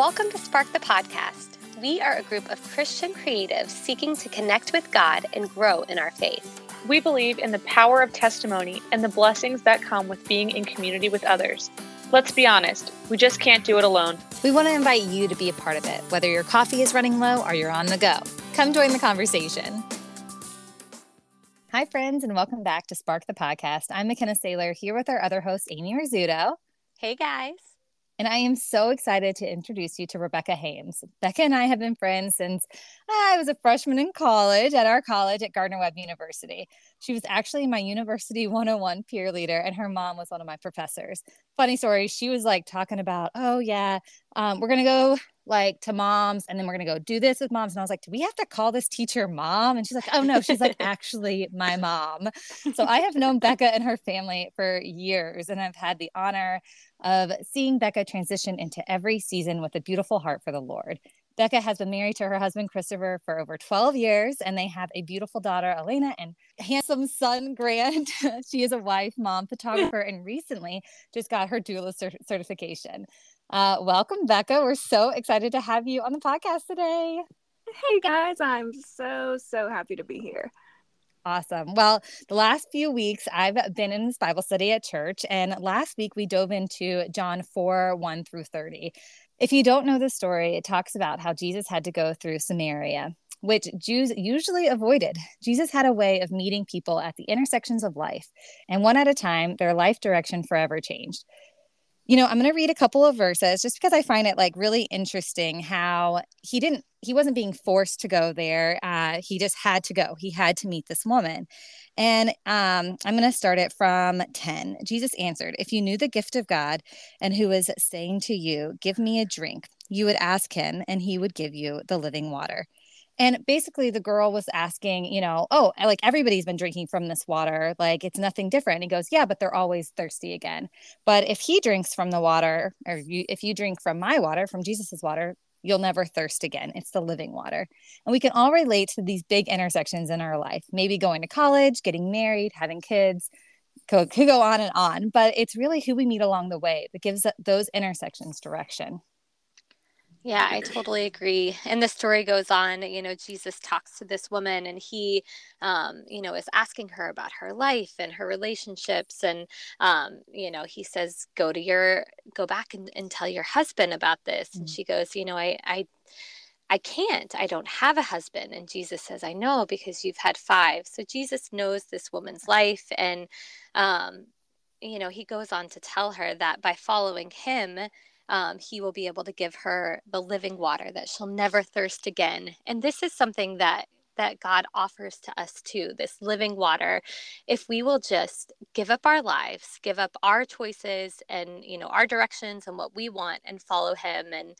Welcome to Spark the Podcast. We are a group of Christian creatives seeking to connect with God and grow in our faith. We believe in the power of testimony and the blessings that come with being in community with others. Let's be honest, we just can't do it alone. We want to invite you to be a part of it, whether your coffee is running low or you're on the go. Come join the conversation. Hi, friends, and welcome back to Spark the Podcast. I'm McKenna Saylor here with our other host, Amy Rizzuto. Hey, guys. And I am so excited to introduce you to Rebecca Hames. Becca and I have been friends since I was a freshman in college at our college at Gardner Webb University. She was actually my University 101 peer leader, and her mom was one of my professors. Funny story, she was like talking about, oh, yeah, um, we're going to go like to moms and then we're going to go do this with moms. And I was like, do we have to call this teacher mom? And she's like, oh, no, she's like actually my mom. So I have known Becca and her family for years, and I've had the honor of seeing Becca transition into every season with a beautiful heart for the Lord. Becca has been married to her husband Christopher for over 12 years, and they have a beautiful daughter, Elena, and handsome son, Grant. she is a wife, mom, photographer, and recently just got her doula cert- certification. Uh, welcome, Becca. We're so excited to have you on the podcast today. Hey guys, I'm so, so happy to be here. Awesome. Well, the last few weeks I've been in this Bible study at church, and last week we dove into John 4 1 through 30. If you don't know the story, it talks about how Jesus had to go through Samaria, which Jews usually avoided. Jesus had a way of meeting people at the intersections of life, and one at a time, their life direction forever changed you know, I'm going to read a couple of verses just because I find it like really interesting how he didn't, he wasn't being forced to go there. Uh, he just had to go. He had to meet this woman. And um, I'm going to start it from 10. Jesus answered, If you knew the gift of God and who is saying to you, Give me a drink, you would ask him and he would give you the living water. And basically, the girl was asking, you know, oh, eh, like everybody's been drinking from this water. Like it's nothing different. He goes, yeah, but they're always thirsty again. But if he drinks from the water, or you, if you drink from my water, from Jesus's water, you'll never thirst again. It's the living water. And we can all relate to these big intersections in our life, maybe going to college, getting married, having kids, could, could go on and on. But it's really who we meet along the way that gives those intersections direction. Yeah, I totally agree. And the story goes on, you know, Jesus talks to this woman and he, um, you know, is asking her about her life and her relationships. And, um, you know, he says, go to your, go back and, and tell your husband about this. Mm-hmm. And she goes, you know, I, I, I can't. I don't have a husband. And Jesus says, I know because you've had five. So Jesus knows this woman's life. And, um, you know, he goes on to tell her that by following him, um, he will be able to give her the living water that she'll never thirst again. And this is something that that God offers to us too, this living water. If we will just give up our lives, give up our choices and you know our directions and what we want and follow him and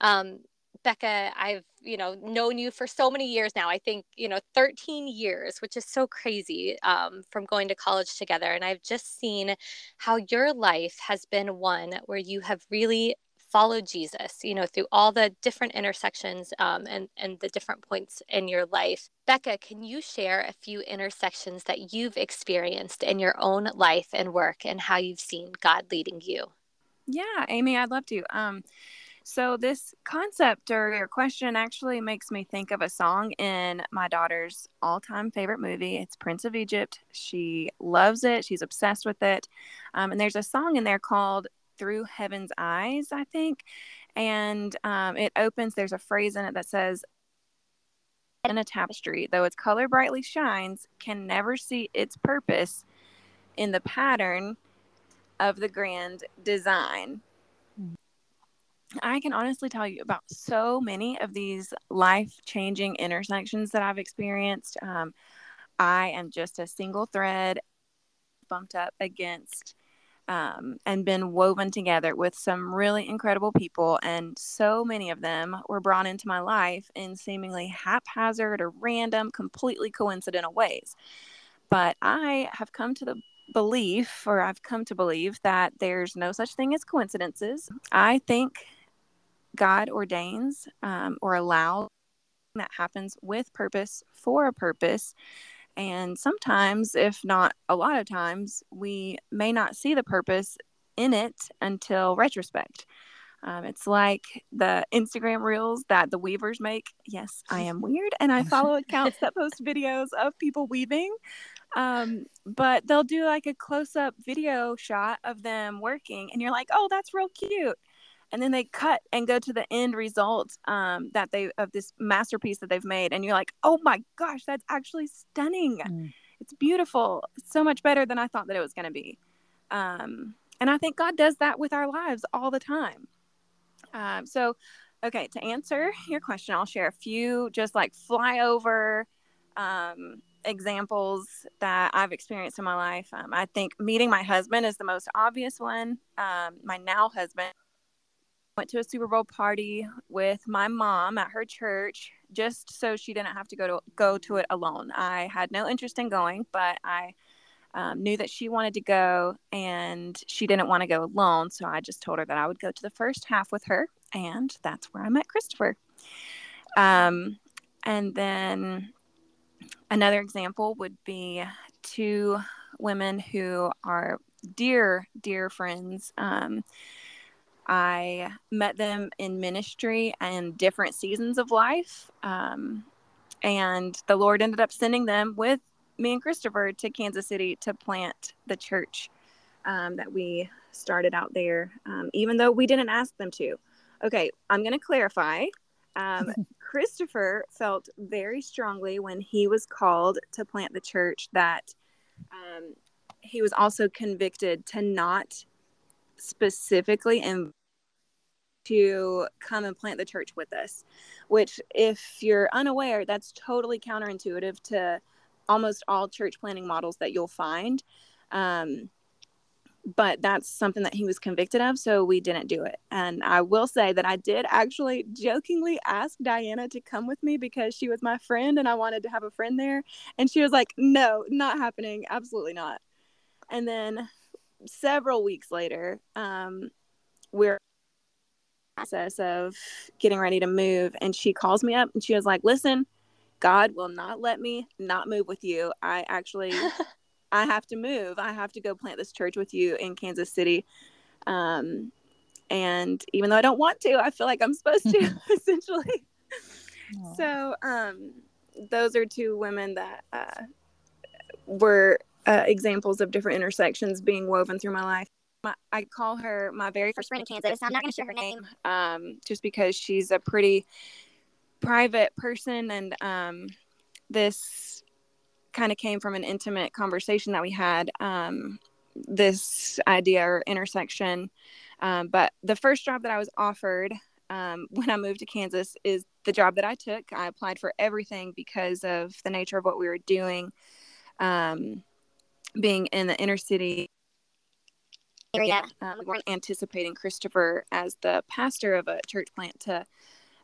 um, Becca, I've, you know, known you for so many years now. I think, you know, 13 years, which is so crazy um, from going to college together. And I've just seen how your life has been one where you have really followed Jesus, you know, through all the different intersections um, and, and the different points in your life. Becca, can you share a few intersections that you've experienced in your own life and work and how you've seen God leading you? Yeah, Amy, I'd love to. Um, so, this concept or your question actually makes me think of a song in my daughter's all time favorite movie. It's Prince of Egypt. She loves it, she's obsessed with it. Um, and there's a song in there called Through Heaven's Eyes, I think. And um, it opens, there's a phrase in it that says, in a tapestry, though its color brightly shines, can never see its purpose in the pattern of the grand design. I can honestly tell you about so many of these life changing intersections that I've experienced. Um, I am just a single thread bumped up against um, and been woven together with some really incredible people. And so many of them were brought into my life in seemingly haphazard or random, completely coincidental ways. But I have come to the belief, or I've come to believe, that there's no such thing as coincidences. I think God ordains um, or allows that happens with purpose for a purpose. And sometimes, if not a lot of times, we may not see the purpose in it until retrospect. Um, it's like the Instagram reels that the weavers make. Yes, I am weird and I follow accounts that post videos of people weaving. Um, but they'll do like a close up video shot of them working, and you're like, oh, that's real cute. And then they cut and go to the end result um, that they of this masterpiece that they've made, and you're like, oh my gosh, that's actually stunning. Mm. It's beautiful. It's so much better than I thought that it was going to be. Um, and I think God does that with our lives all the time. Um, so, okay, to answer your question, I'll share a few just like flyover um, examples that I've experienced in my life. Um, I think meeting my husband is the most obvious one. Um, my now husband went to a Super Bowl party with my mom at her church just so she didn't have to go to go to it alone. I had no interest in going, but I um, knew that she wanted to go and she didn't want to go alone. So I just told her that I would go to the first half with her. And that's where I met Christopher. Um, and then another example would be two women who are dear, dear friends. Um, I met them in ministry and different seasons of life. Um, and the Lord ended up sending them with me and Christopher to Kansas City to plant the church um, that we started out there, um, even though we didn't ask them to. Okay, I'm going to clarify. Um, Christopher felt very strongly when he was called to plant the church that um, he was also convicted to not specifically and to come and plant the church with us which if you're unaware that's totally counterintuitive to almost all church planting models that you'll find. Um, but that's something that he was convicted of, so we didn't do it. And I will say that I did actually jokingly ask Diana to come with me because she was my friend and I wanted to have a friend there. And she was like, no, not happening. Absolutely not. And then several weeks later, um, we're process of getting ready to move and she calls me up and she was like listen God will not let me not move with you. I actually I have to move. I have to go plant this church with you in Kansas City. Um, and even though I don't want to, I feel like I'm supposed to essentially. Aww. So um, those are two women that uh, were uh, examples of different intersections being woven through my life. My, I call her my very first friend in Kansas. I'm not going to share her name um, just because she's a pretty private person and um, this kind of came from an intimate conversation that we had um, this idea or intersection um, but the first job that i was offered um, when i moved to kansas is the job that i took i applied for everything because of the nature of what we were doing um, being in the inner city area um, we weren't anticipating christopher as the pastor of a church plant to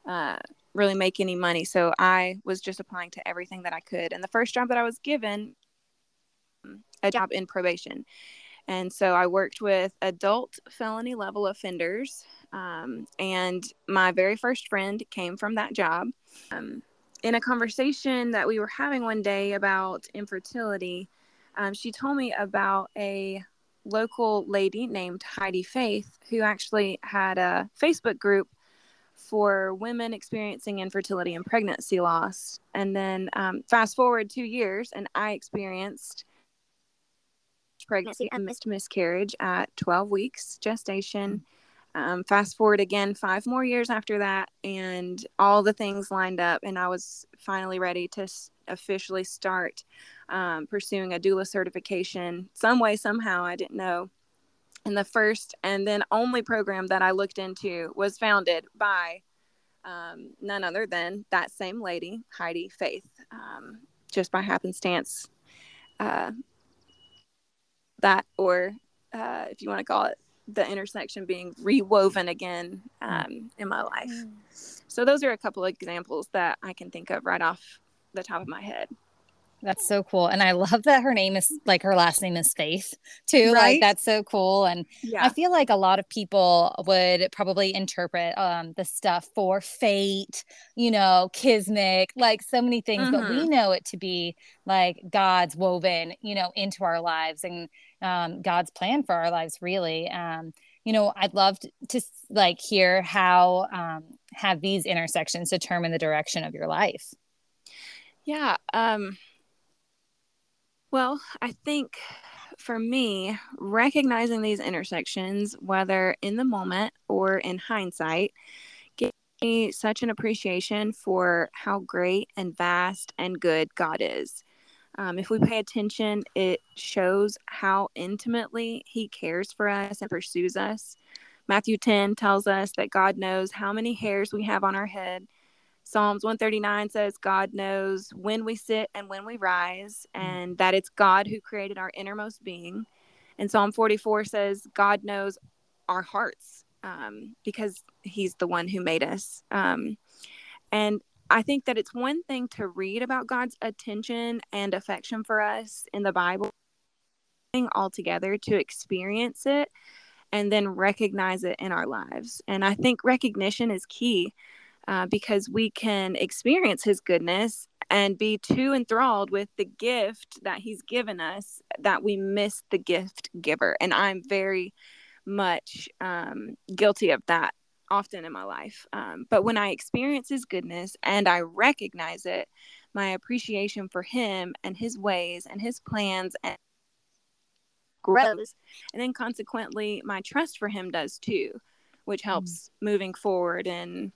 uh, really make any money. So I was just applying to everything that I could. And the first job that I was given, a job in probation. And so I worked with adult felony level offenders. Um, and my very first friend came from that job. Um, in a conversation that we were having one day about infertility, um, she told me about a local lady named Heidi Faith who actually had a Facebook group for women experiencing infertility and pregnancy loss. And then um, fast forward two years, and I experienced pregnancy and missed miscarriage at 12 weeks gestation. Um, fast forward again five more years after that, and all the things lined up, and I was finally ready to officially start um, pursuing a doula certification some way, somehow. I didn't know and the first and then only program that I looked into was founded by um, none other than that same lady, Heidi Faith, um, just by happenstance. Uh, that, or uh, if you want to call it, the intersection being rewoven again um, in my life. Mm. So, those are a couple of examples that I can think of right off the top of my head. That's so cool. And I love that her name is like her last name is Faith too. Right? Like that's so cool. And yeah. I feel like a lot of people would probably interpret um the stuff for fate, you know, kismet, like so many things, mm-hmm. but we mm-hmm. know it to be like God's woven, you know, into our lives and um God's plan for our lives really. Um you know i'd love to, to like hear how um, have these intersections determine the direction of your life yeah um well i think for me recognizing these intersections whether in the moment or in hindsight gave me such an appreciation for how great and vast and good god is um, if we pay attention, it shows how intimately He cares for us and pursues us. Matthew 10 tells us that God knows how many hairs we have on our head. Psalms 139 says God knows when we sit and when we rise, mm. and that it's God who created our innermost being. And Psalm 44 says God knows our hearts um, because He's the one who made us. Um, and I think that it's one thing to read about God's attention and affection for us in the Bible altogether to experience it and then recognize it in our lives. And I think recognition is key uh, because we can experience His goodness and be too enthralled with the gift that He's given us that we miss the gift giver. And I'm very much um, guilty of that often in my life. Um, but when I experience His goodness and I recognize it, my appreciation for Him and His ways and His plans and grows. And then consequently, my trust for Him does too, which helps mm. moving forward in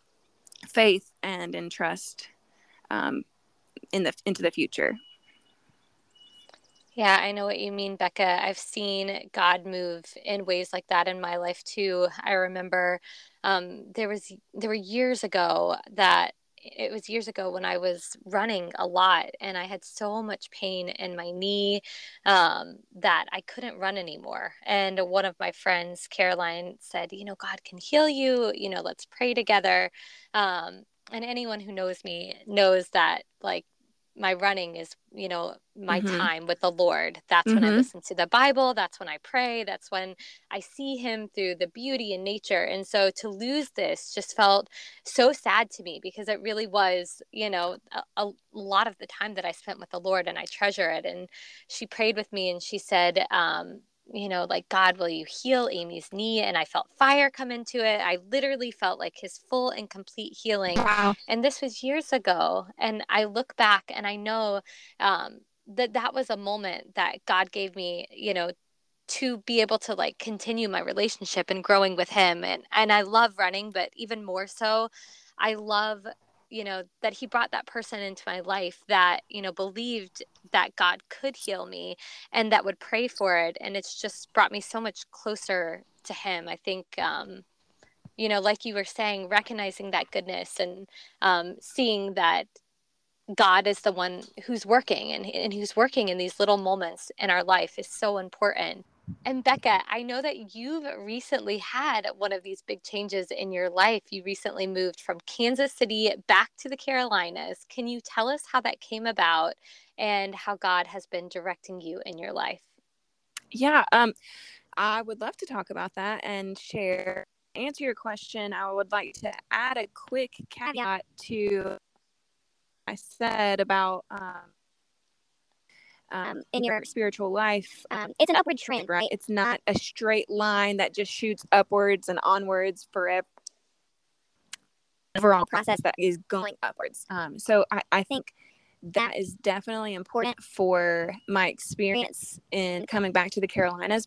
faith and in trust um, in the into the future. Yeah, I know what you mean, Becca. I've seen God move in ways like that in my life too. I remember um, there was there were years ago that it was years ago when I was running a lot and I had so much pain in my knee um, that I couldn't run anymore. And one of my friends, Caroline, said, You know, God can heal you. You know, let's pray together. Um, and anyone who knows me knows that, like, my running is you know my mm-hmm. time with the lord that's mm-hmm. when i mm-hmm. listen to the bible that's when i pray that's when i see him through the beauty in nature and so to lose this just felt so sad to me because it really was you know a, a lot of the time that i spent with the lord and i treasure it and she prayed with me and she said um, you know, like, God, will you heal Amy's knee? And I felt fire come into it. I literally felt like his full and complete healing. Wow. And this was years ago. And I look back and I know um, that that was a moment that God gave me, you know, to be able to like continue my relationship and growing with him and and I love running but even more so I love you know that he brought that person into my life that you know believed that god could heal me and that would pray for it and it's just brought me so much closer to him i think um you know like you were saying recognizing that goodness and um seeing that God is the one who's working and, and who's working in these little moments in our life is so important. And Becca, I know that you've recently had one of these big changes in your life. You recently moved from Kansas City back to the Carolinas. Can you tell us how that came about and how God has been directing you in your life? Yeah, um, I would love to talk about that and share. Answer your question. I would like to add a quick caveat to I said about um, um, in your spiritual life, um, it's an upward trend, right? It's not a straight line that just shoots upwards and onwards forever. Overall process that is going upwards. Um, so I, I think that is definitely important for my experience in coming back to the Carolinas.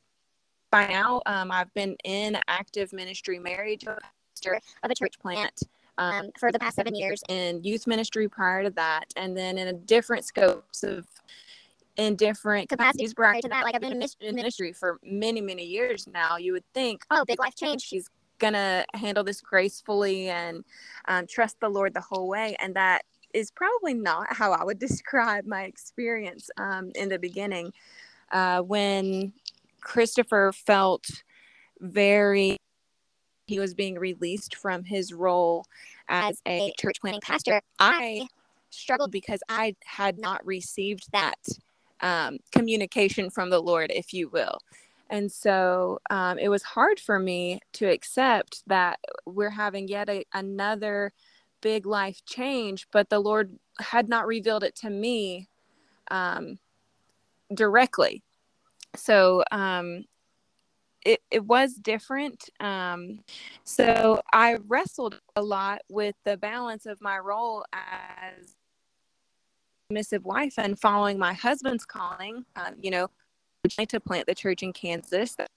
By now, um, I've been in active ministry, married to a pastor of a church plant um, for the past seven years, in youth ministry prior to that, and then in a different scopes of in different capacities prior to that. Like I've been in ministry for many, many years now. You would think, oh, big life change. She's gonna handle this gracefully and um, trust the Lord the whole way, and that is probably not how I would describe my experience um, in the beginning. Uh, when Christopher felt very, he was being released from his role as a church planting pastor. I struggled because I had not received that um, communication from the Lord, if you will. And so um, it was hard for me to accept that we're having yet a, another big life change, but the Lord had not revealed it to me um, directly. So um, it, it was different. Um, so I wrestled a lot with the balance of my role as submissive wife and following my husband's calling. Um, you know, to plant the church in Kansas. And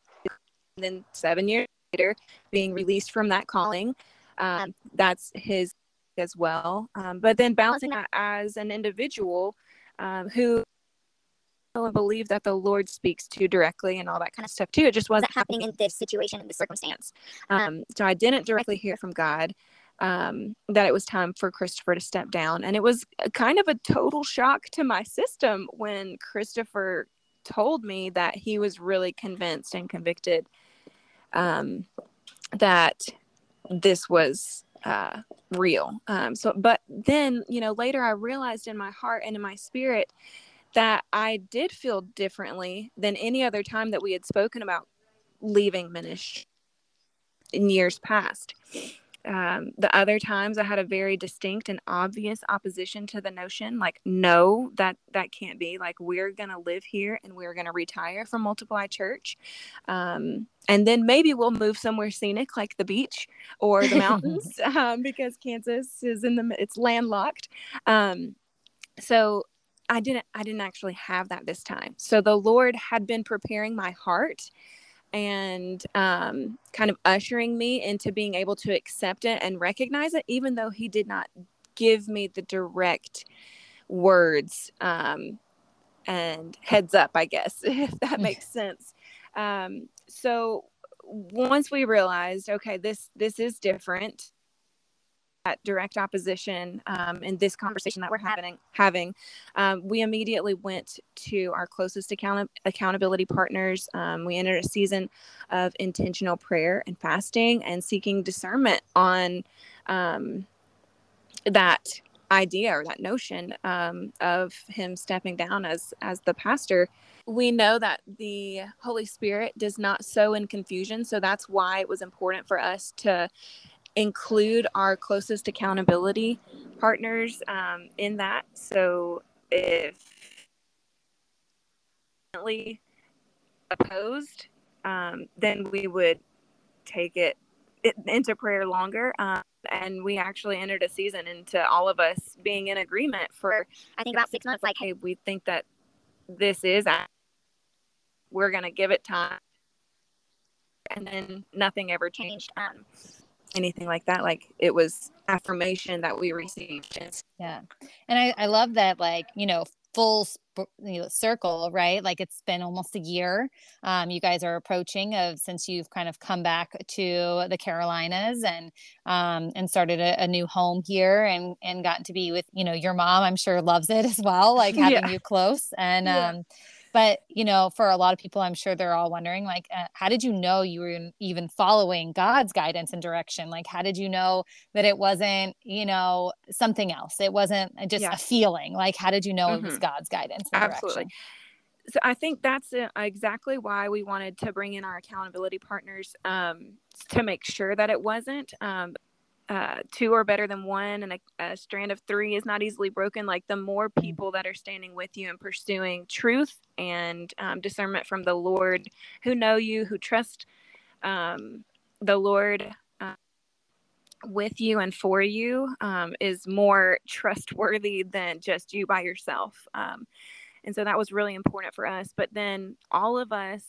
then seven years later, being released from that calling. Um, that's his as well. Um, but then balancing that as an individual um, who believe that the Lord speaks to directly and all that kind of stuff too. It just wasn't happening in this situation, in this circumstance. Um, so I didn't directly hear from God um, that it was time for Christopher to step down. And it was kind of a total shock to my system when Christopher told me that he was really convinced and convicted um, that this was uh, real. Um, so, but then, you know, later I realized in my heart and in my spirit that I did feel differently than any other time that we had spoken about leaving ministry in years past. Um, the other times I had a very distinct and obvious opposition to the notion like, no, that that can't be. Like, we're to live here and we're to retire from Multiply Church. Um, and then maybe we'll move somewhere scenic like the beach or the mountains um, because Kansas is in the, it's landlocked. Um, so I didn't I didn't actually have that this time. So the Lord had been preparing my heart and um, kind of ushering me into being able to accept it and recognize it, even though He did not give me the direct words um, and heads up, I guess, if that makes sense. Um, so once we realized, okay, this this is different that direct opposition um, in this conversation that we're having, having um, we immediately went to our closest account- accountability partners. Um, we entered a season of intentional prayer and fasting and seeking discernment on um, that idea or that notion um, of him stepping down as as the pastor we know that the holy spirit does not sow in confusion so that's why it was important for us to include our closest accountability partners um, in that. So if opposed, um, then we would take it into prayer longer. Um, and we actually entered a season into all of us being in agreement for, I think, about six months. Like, hey, we think that this is, we're going to give it time. And then nothing ever changed. Um, anything like that. Like it was affirmation that we received. Yeah. And I, I love that, like, you know, full you know, circle, right? Like it's been almost a year. Um, you guys are approaching of since you've kind of come back to the Carolinas and um, and started a, a, new home here and and gotten to be with you know your mom. I'm sure loves it as well, like having yeah. you close and. Yeah. Um, but you know for a lot of people i'm sure they're all wondering like uh, how did you know you were even following god's guidance and direction like how did you know that it wasn't you know something else it wasn't just yeah. a feeling like how did you know mm-hmm. it was mm-hmm. god's guidance absolutely direction? so i think that's uh, exactly why we wanted to bring in our accountability partners um, to make sure that it wasn't um, uh, two are better than one and a, a, strand of three is not easily broken like the more mm. people that are standing with you and pursuing truth and um, discernment from the lord who know you who trust um, the lord uh, with you and for you um, is more trustworthy than just you by yourself um, and so that was really important for us but then all of us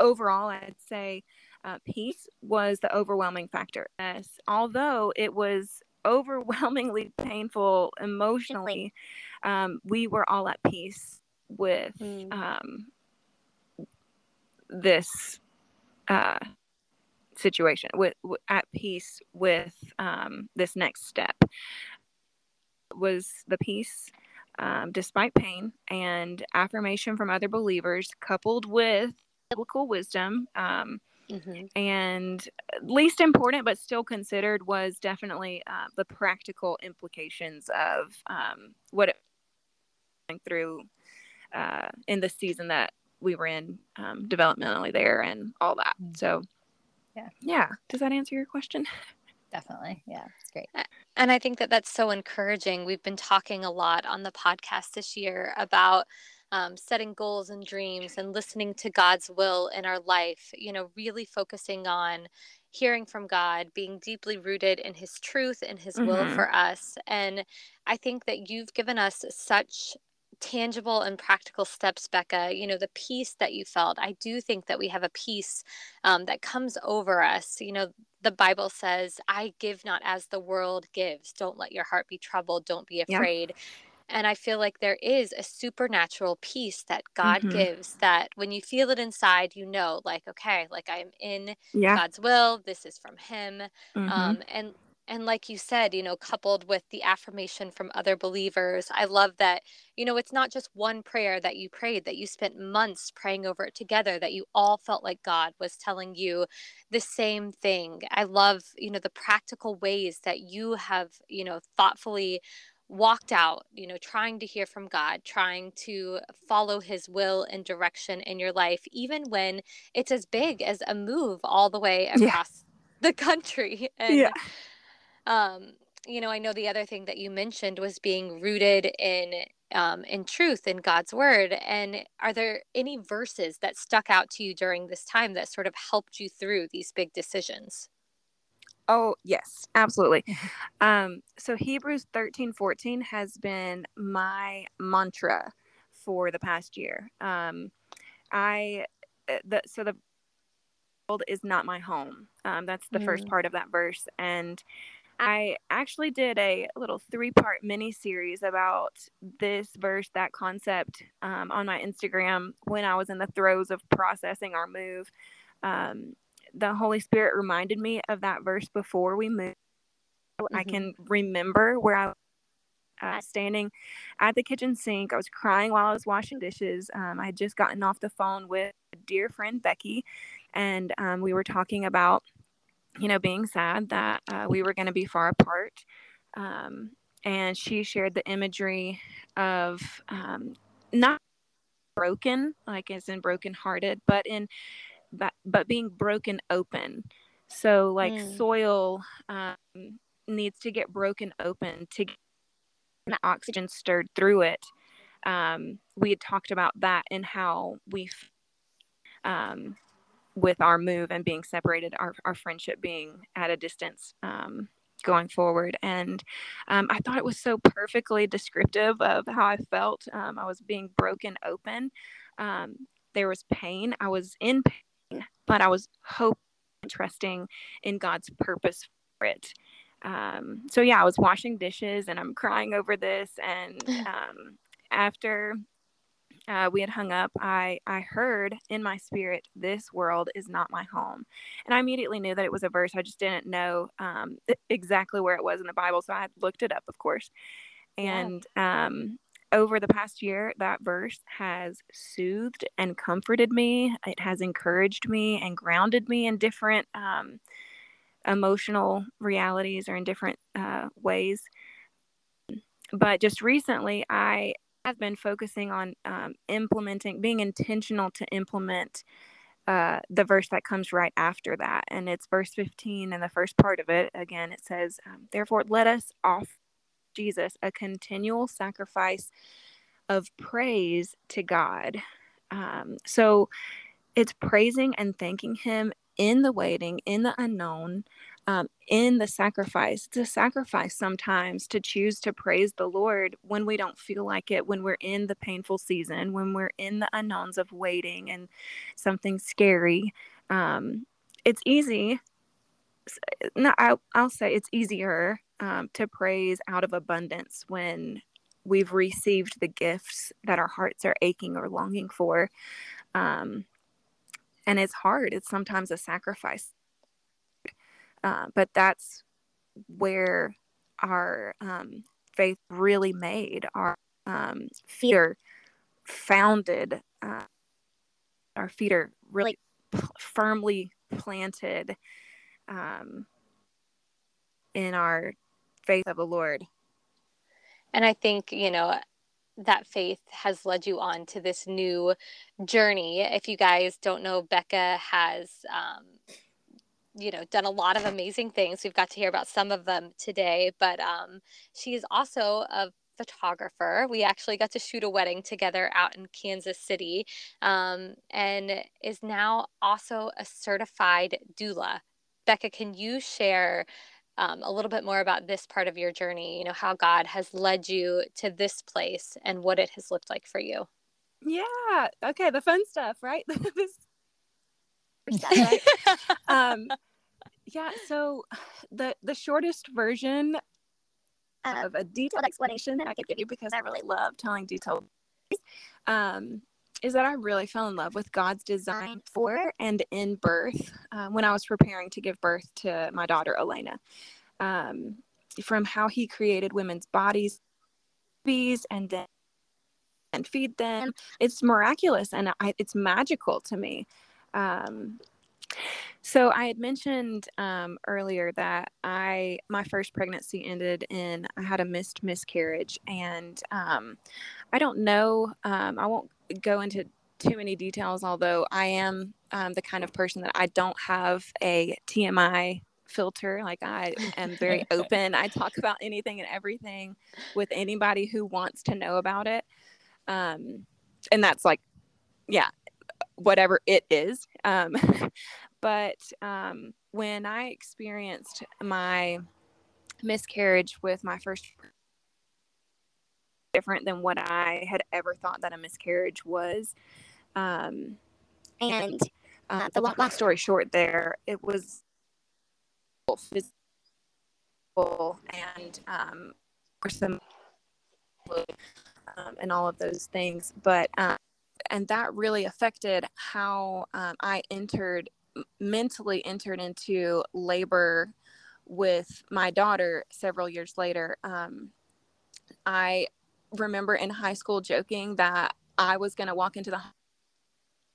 overall i'd say uh, peace was the overwhelming factor. Yes, although it was overwhelmingly painful emotionally, um, we were all at peace with mm. um, this uh, situation, with, at peace with um, this next step. Was the peace um, despite pain and affirmation from other believers, coupled with biblical wisdom. Um, Mm-hmm. And least important, but still considered, was definitely uh, the practical implications of um, what it went through uh, in the season that we were in um, developmentally there and all that. Mm-hmm. So, yeah, yeah. Does that answer your question? Definitely. Yeah, it's great. And I think that that's so encouraging. We've been talking a lot on the podcast this year about um, setting goals and dreams and listening to God's will in our life, you know, really focusing on hearing from God, being deeply rooted in His truth and His mm-hmm. will for us. And I think that you've given us such tangible and practical steps, Becca, you know, the peace that you felt, I do think that we have a peace um, that comes over us. You know, the Bible says, I give not as the world gives. Don't let your heart be troubled. Don't be afraid. Yep. And I feel like there is a supernatural peace that God mm-hmm. gives that when you feel it inside, you know, like, okay, like I'm in yeah. God's will. This is from Him. Mm-hmm. Um, and and like you said, you know, coupled with the affirmation from other believers, I love that, you know, it's not just one prayer that you prayed, that you spent months praying over it together, that you all felt like God was telling you the same thing. I love, you know, the practical ways that you have, you know, thoughtfully walked out, you know, trying to hear from God, trying to follow his will and direction in your life, even when it's as big as a move all the way across yeah. the country. And, yeah um, you know, I know the other thing that you mentioned was being rooted in um, in truth in God's word. And are there any verses that stuck out to you during this time that sort of helped you through these big decisions? Oh, yes, absolutely. um, so Hebrews 13 14 has been my mantra for the past year. Um, I, uh, the, so the world is not my home. Um, that's the mm. first part of that verse. And I actually did a little three part mini series about this verse, that concept um, on my Instagram when I was in the throes of processing our move. Um, the Holy Spirit reminded me of that verse before we moved. Mm-hmm. I can remember where I was uh, standing at the kitchen sink. I was crying while I was washing dishes. Um, I had just gotten off the phone with a dear friend, Becky, and um, we were talking about you know, being sad that uh, we were going to be far apart. Um, and she shared the imagery of um, not broken, like as in brokenhearted, but in but, but being broken open. So like mm. soil um, needs to get broken open to get the oxygen stirred through it. Um, we had talked about that and how we um, with our move and being separated, our, our friendship being at a distance um, going forward. And um, I thought it was so perfectly descriptive of how I felt. Um, I was being broken open. Um, there was pain. I was in pain, but I was hoping trusting in God's purpose for it. Um, so yeah, I was washing dishes and I'm crying over this. And um, after uh, we had hung up, I, I heard in my spirit, This world is not my home. And I immediately knew that it was a verse. I just didn't know um, exactly where it was in the Bible. So I looked it up, of course. And yeah. um, over the past year, that verse has soothed and comforted me. It has encouraged me and grounded me in different um, emotional realities or in different uh, ways. But just recently, I have been focusing on um, implementing, being intentional to implement uh, the verse that comes right after that. And it's verse 15, and the first part of it, again, it says, um, Therefore, let us offer Jesus a continual sacrifice of praise to God. Um, so it's praising and thanking Him in the waiting, in the unknown, um, in the sacrifice. It's a sacrifice sometimes to choose to praise the Lord when we don't feel like it, when we're in the painful season, when we're in the unknowns of waiting and something scary. Um, it's easy. No, I, I'll say it's easier um, to praise out of abundance when we've received the gifts that our hearts are aching or longing for. Um, and it's hard. It's sometimes a sacrifice uh, but that's where our um, faith really made our um, feet are founded uh, our feet are really p- firmly planted um, in our faith of the lord and i think you know that faith has led you on to this new journey if you guys don't know becca has um, you know done a lot of amazing things we've got to hear about some of them today but um, she's also a photographer. We actually got to shoot a wedding together out in Kansas City um, and is now also a certified doula. Becca, can you share um, a little bit more about this part of your journey? You know, how God has led you to this place and what it has looked like for you. Yeah. Okay. The fun stuff, right? this stuff, right? um, yeah. So the the shortest version of a detailed explanation that I could give you because I really love telling detailed um, is that I really fell in love with God's design for and in birth uh, when I was preparing to give birth to my daughter Elena. Um, from how He created women's bodies, bees, and then and feed them, it's miraculous and I, it's magical to me. Um, so I had mentioned um, earlier that I my first pregnancy ended in I had a missed miscarriage, and um, I don't know. Um, I won't go into too many details, although I am um, the kind of person that I don't have a TMI filter. Like I am very open. I talk about anything and everything with anybody who wants to know about it, um, and that's like, yeah, whatever it is. Um, but um, when I experienced my miscarriage with my first different than what I had ever thought that a miscarriage was. Um, and uh, the long, long story short, there it was physical and um, some um, and all of those things, but um, and that really affected how um, I entered mentally entered into labor with my daughter several years later. Um, I remember in high school joking that I was going to walk into the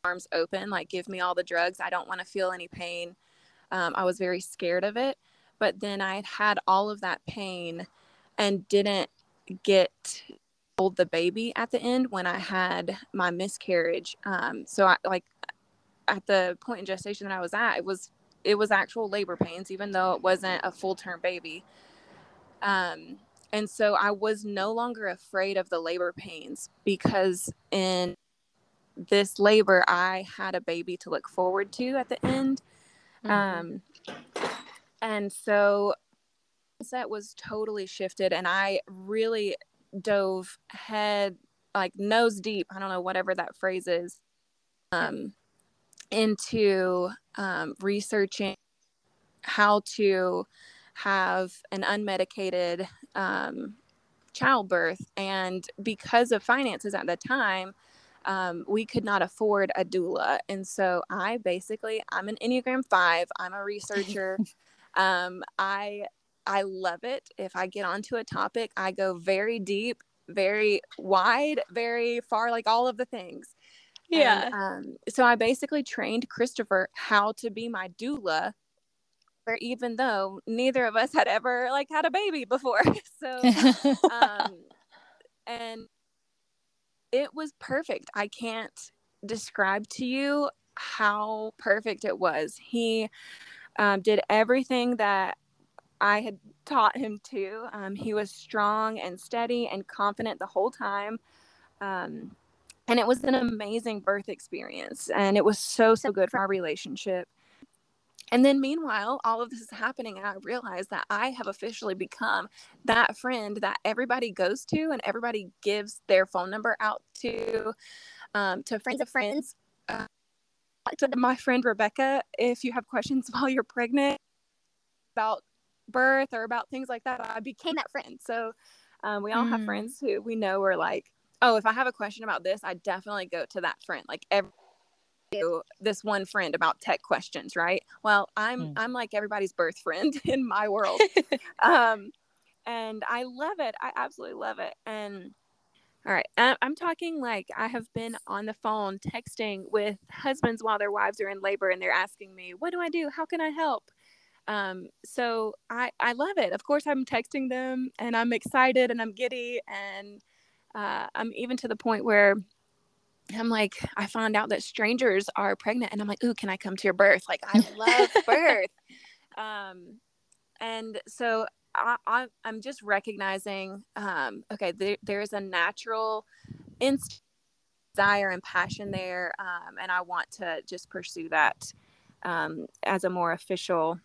arms open, like, give me all the drugs. I don't want to feel any pain. Um, I was very scared of it. But then I had all of that pain and didn't get hold the baby at the end when I had my miscarriage. Um, so I like at the point in gestation that I was at, it was it was actual labor pains, even though it wasn't a full term baby. Um, and so I was no longer afraid of the labor pains because in this labor, I had a baby to look forward to at the end. Mm-hmm. Um, and so that was totally shifted, and I really dove head, like nose deep. I don't know, whatever that phrase is, um, into um, researching how to have an unmedicated um, childbirth. And because of finances at the time, um, we could not afford a doula. And so I basically, I'm an Enneagram 5, I'm a researcher. um, I I love it. If I get onto a topic, I go very deep, very wide, very far, like all of the things. Yeah. And, um, so I basically trained Christopher how to be my doula even though neither of us had ever like had a baby before. So um and it was perfect. I can't describe to you how perfect it was. He um, did everything that i had taught him to. Um, he was strong and steady and confident the whole time. Um, and it was an amazing birth experience. And it was so so good for our relationship and then meanwhile, all of this is happening, and I realize that I have officially become that friend that everybody goes to and everybody gives their phone number out to, um, to friends of friends. Uh, to my friend Rebecca, if you have questions while you're pregnant about birth or about things like that, I became that friend. So um, we all mm. have friends who we know are like, oh, if I have a question about this, I definitely go to that friend. Like every this one friend about tech questions, right? Well, I'm mm. I'm like everybody's birth friend in my world. um and I love it. I absolutely love it. And all right, I'm talking like I have been on the phone texting with husbands while their wives are in labor and they're asking me, "What do I do? How can I help?" Um, so I I love it. Of course, I'm texting them and I'm excited and I'm giddy and uh, I'm even to the point where I'm like, I found out that strangers are pregnant, and I'm like, ooh, can I come to your birth? Like, I love birth. Um, and so I, I am just recognizing um, okay there, there's a natural instinct desire and passion there um, and i want to just pursue that um, as a more official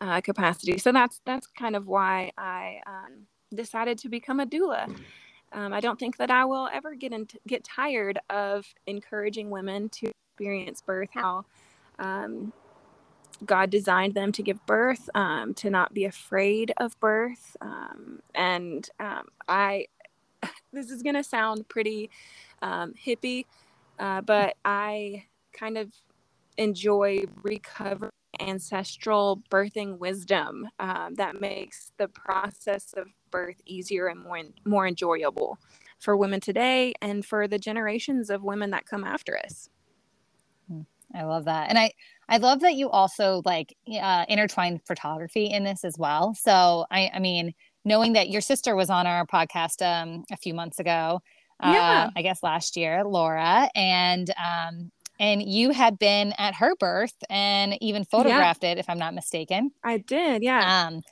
uh, capacity so that's that's kind of why i um, decided to become a doula um, i don't think that i will ever get into get tired of encouraging women to experience birth how um, God designed them to give birth, um, to not be afraid of birth. Um, and um, I, this is going to sound pretty um, hippie, uh, but I kind of enjoy recovering ancestral birthing wisdom um, that makes the process of birth easier and more, more enjoyable for women today and for the generations of women that come after us. Hmm. I love that. And I I love that you also like uh, intertwine photography in this as well. So I I mean, knowing that your sister was on our podcast um a few months ago, uh, yeah. I guess last year, Laura, and um and you had been at her birth and even photographed yeah. it if I'm not mistaken. I did, yeah. Um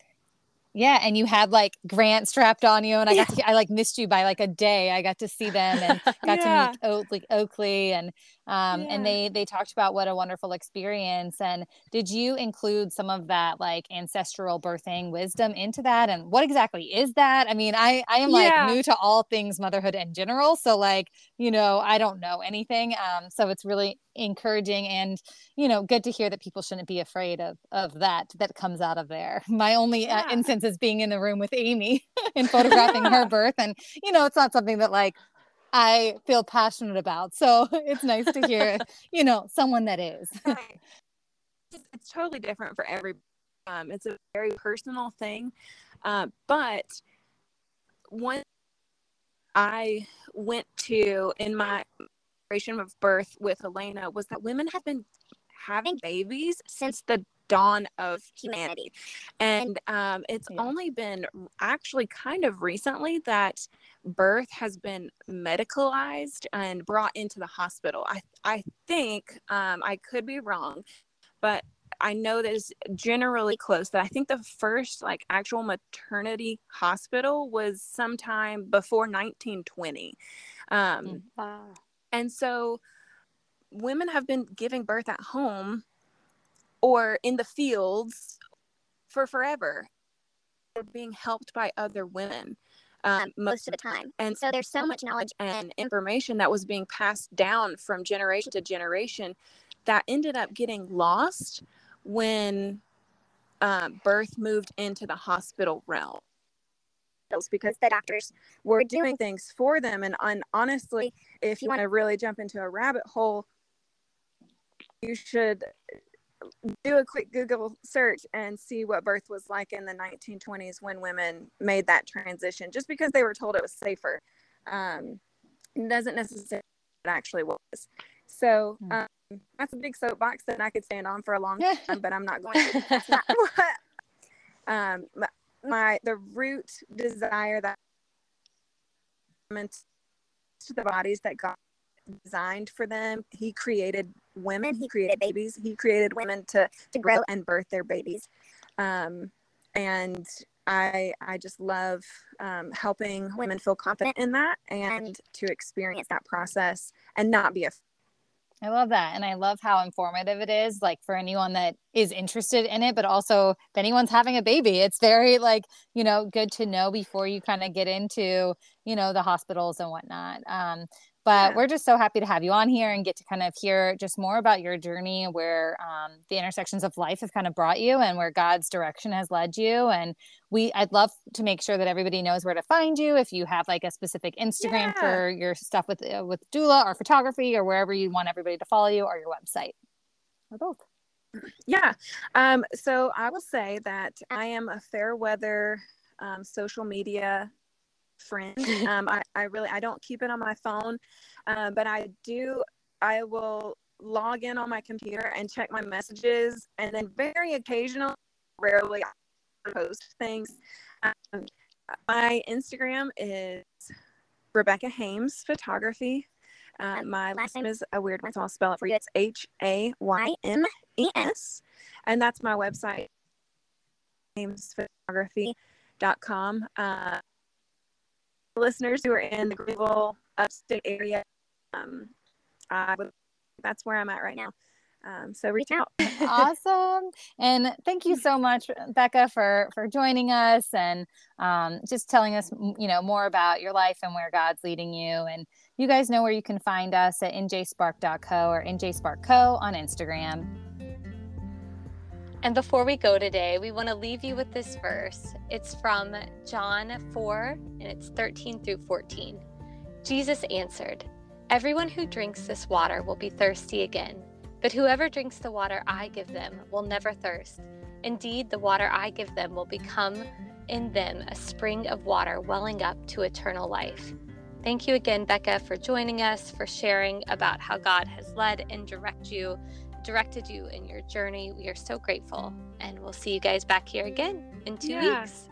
yeah, and you had like Grant strapped on you, and I got to I like missed you by like a day. I got to see them and got yeah. to meet Oakley, Oakley, and um, yeah. and they they talked about what a wonderful experience. And did you include some of that like ancestral birthing wisdom into that? And what exactly is that? I mean, I I am like yeah. new to all things motherhood in general, so like you know I don't know anything. Um, so it's really encouraging and you know good to hear that people shouldn't be afraid of of that that comes out of there. My only uh, instance is being in the room with Amy and photographing her birth, and you know it's not something that like I feel passionate about. So it's nice to hear, you know, someone that is. it's totally different for every. Um, it's a very personal thing, uh, but one I went to in my celebration of birth with Elena was that women have been having babies since the dawn of humanity. And um, it's yeah. only been actually kind of recently that birth has been medicalized and brought into the hospital. I, I think, um, I could be wrong, but I know that is generally close. That I think the first like actual maternity hospital was sometime before 1920. Um, mm, wow. And so women have been giving birth at home or in the fields for forever. Being helped by other women um, most of the time. And so there's so much knowledge and information that was being passed down from generation to generation that ended up getting lost when uh, birth moved into the hospital realm because the doctors were doing things for them and, and honestly if you want to really jump into a rabbit hole you should do a quick Google search and see what birth was like in the 1920s when women made that transition, just because they were told it was safer. Um, doesn't necessarily it actually was. So hmm. um, that's a big soapbox that I could stand on for a long time, but I'm not going to. Not what, um, my, my the root desire that to the bodies that God designed for them. He created women, he created babies, he created women to, to grow and birth their babies. Um, and I, I just love um, helping women feel confident in that and to experience that process and not be afraid I love that. And I love how informative it is, like for anyone that is interested in it, but also if anyone's having a baby, it's very like, you know, good to know before you kind of get into, you know, the hospitals and whatnot. Um, but yeah. we're just so happy to have you on here and get to kind of hear just more about your journey, where um, the intersections of life have kind of brought you, and where God's direction has led you. And we, I'd love to make sure that everybody knows where to find you. If you have like a specific Instagram yeah. for your stuff with uh, with doula or photography, or wherever you want everybody to follow you, or your website, or both. Yeah. Um, so I will say that I am a fair weather um, social media friend. Um, I, I really I don't keep it on my phone, um, but I do. I will log in on my computer and check my messages, and then very occasionally, rarely, I post things. Um, my Instagram is Rebecca Haymes Photography. Uh, my last name is a weird one, so I'll spell it for you. It's H A Y M E S, and that's my website haymesphotography.com. Uh, listeners who are in the Greenville upstate area, um, I would, that's where I'm at right now. Um, so reach out. awesome. And thank you so much, Becca, for, for joining us and um, just telling us, you know, more about your life and where God's leading you. And you guys know where you can find us at njspark.co or njsparkco on Instagram. And before we go today, we want to leave you with this verse. It's from John 4, and it's 13 through 14. Jesus answered, Everyone who drinks this water will be thirsty again, but whoever drinks the water I give them will never thirst. Indeed, the water I give them will become in them a spring of water welling up to eternal life. Thank you again, Becca, for joining us, for sharing about how God has led and direct you directed you in your journey. We are so grateful. Mm. And we'll see you guys back here again in two yeah. weeks.